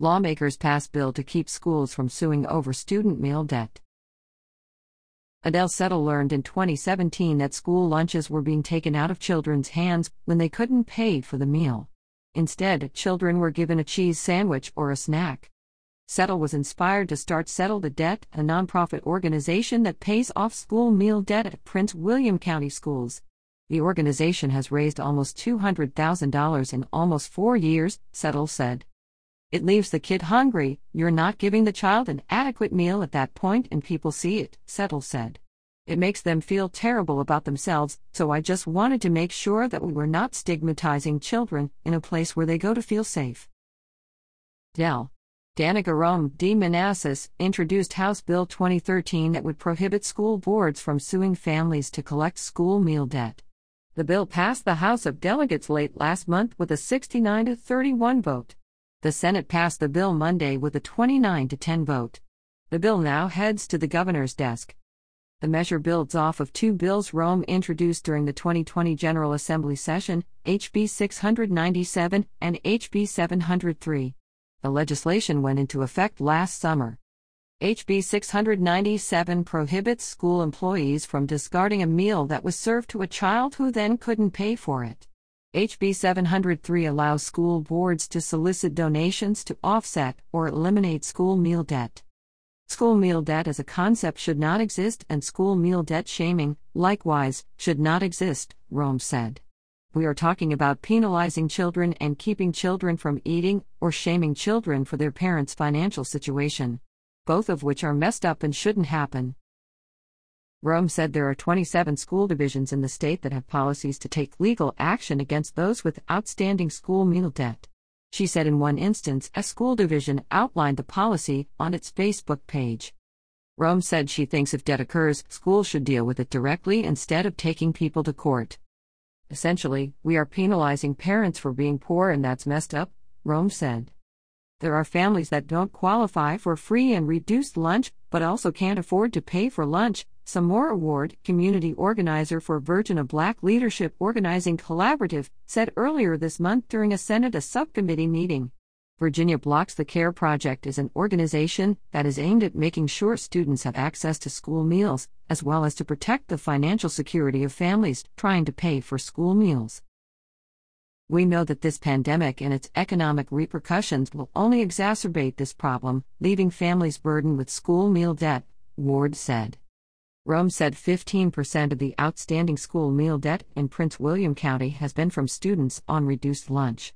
Lawmakers pass bill to keep schools from suing over student meal debt. Adele Settle learned in 2017 that school lunches were being taken out of children's hands when they couldn't pay for the meal. Instead, children were given a cheese sandwich or a snack. Settle was inspired to start Settle the Debt, a nonprofit organization that pays off school meal debt at Prince William County schools. The organization has raised almost $200,000 in almost four years, Settle said. It leaves the kid hungry, you're not giving the child an adequate meal at that point, and people see it, Settle said. It makes them feel terrible about themselves, so I just wanted to make sure that we were not stigmatizing children in a place where they go to feel safe. Del. Danica D. Manassas introduced House Bill 2013 that would prohibit school boards from suing families to collect school meal debt. The bill passed the House of Delegates late last month with a 69 to 31 vote. The Senate passed the bill Monday with a 29 to 10 vote. The bill now heads to the governor's desk. The measure builds off of two bills Roem introduced during the 2020 General Assembly session, HB 697 and HB 703. The legislation went into effect last summer. HB 697 prohibits school employees from discarding a meal that was served to a child who then couldn't pay for it. HB 703 allows school boards to solicit donations to offset or eliminate school meal debt. School meal debt as a concept should not exist, and school meal debt shaming, likewise, should not exist, Roem said we are talking about penalizing children and keeping children from eating, or shaming children for their parents' financial situation. Both of which are messed up and shouldn't happen. Roem said there are 27 school divisions in the state that have policies to take legal action against those with outstanding school meal debt. She said in one instance, a school division outlined the policy on its Facebook page. Roem said she thinks if debt occurs, schools should deal with it directly instead of taking people to court. Essentially, we are penalizing parents for being poor, and that's messed up, Roem said. There are families that don't qualify for free and reduced lunch, but also can't afford to pay for lunch. Samora Ward, community organizer for Virginia Black Leadership Organizing Collaborative, said earlier this month during a Senate a subcommittee meeting. Virginia Blocks the Care Project is an organization that is aimed at making sure students have access to school meals, as well as to protect the financial security of families trying to pay for school meals. We know that this pandemic and its economic repercussions will only exacerbate this problem, leaving families burdened with school meal debt, Ward said. Roem said 15% of the outstanding school meal debt in Prince William County has been from students on reduced lunch.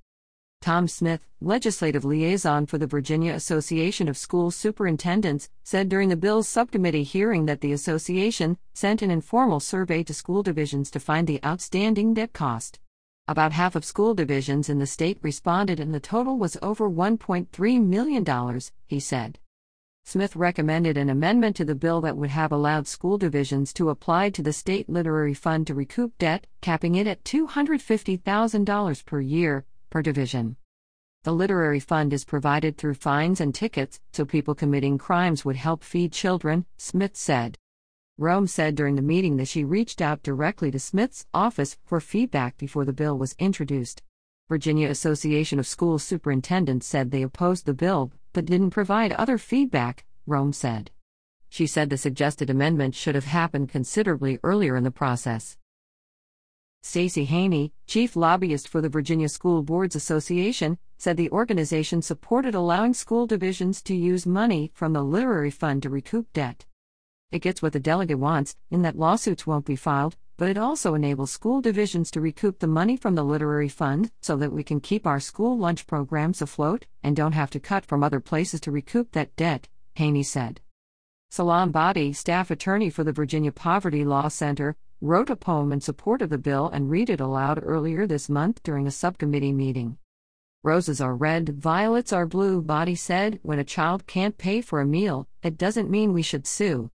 Tom Smith, legislative liaison for the Virginia Association of School Superintendents, said during the bill's subcommittee hearing that the association sent an informal survey to school divisions to find the outstanding debt cost. About half of school divisions in the state responded, and the total was over $1.3 million, he said. Smith recommended an amendment to the bill that would have allowed school divisions to apply to the state literary fund to recoup debt, capping it at $250,000 per year, per division. The Literary Fund is provided through fines and tickets, so people committing crimes would help feed children, Smith said. Roem said during the meeting that she reached out directly to Smith's office for feedback before the bill was introduced. Virginia Association of School Superintendents said they opposed the bill, but didn't provide other feedback, Roem said. She said the suggested amendment should have happened considerably earlier in the process. Stacey Haney, chief lobbyist for the Virginia School Boards Association, said the organization supported allowing school divisions to use money from the Literary Fund to recoup debt. It gets what the delegate wants, in that lawsuits won't be filed, but it also enables school divisions to recoup the money from the Literary Fund so that we can keep our school lunch programs afloat and don't have to cut from other places to recoup that debt, Haney said. Salaam Bhatti, staff attorney for the Virginia Poverty Law Center, wrote a poem in support of the bill and read it aloud earlier this month during a subcommittee meeting. Roses are red, violets are blue, Bhatti said. When a child can't pay for a meal, it doesn't mean we should sue.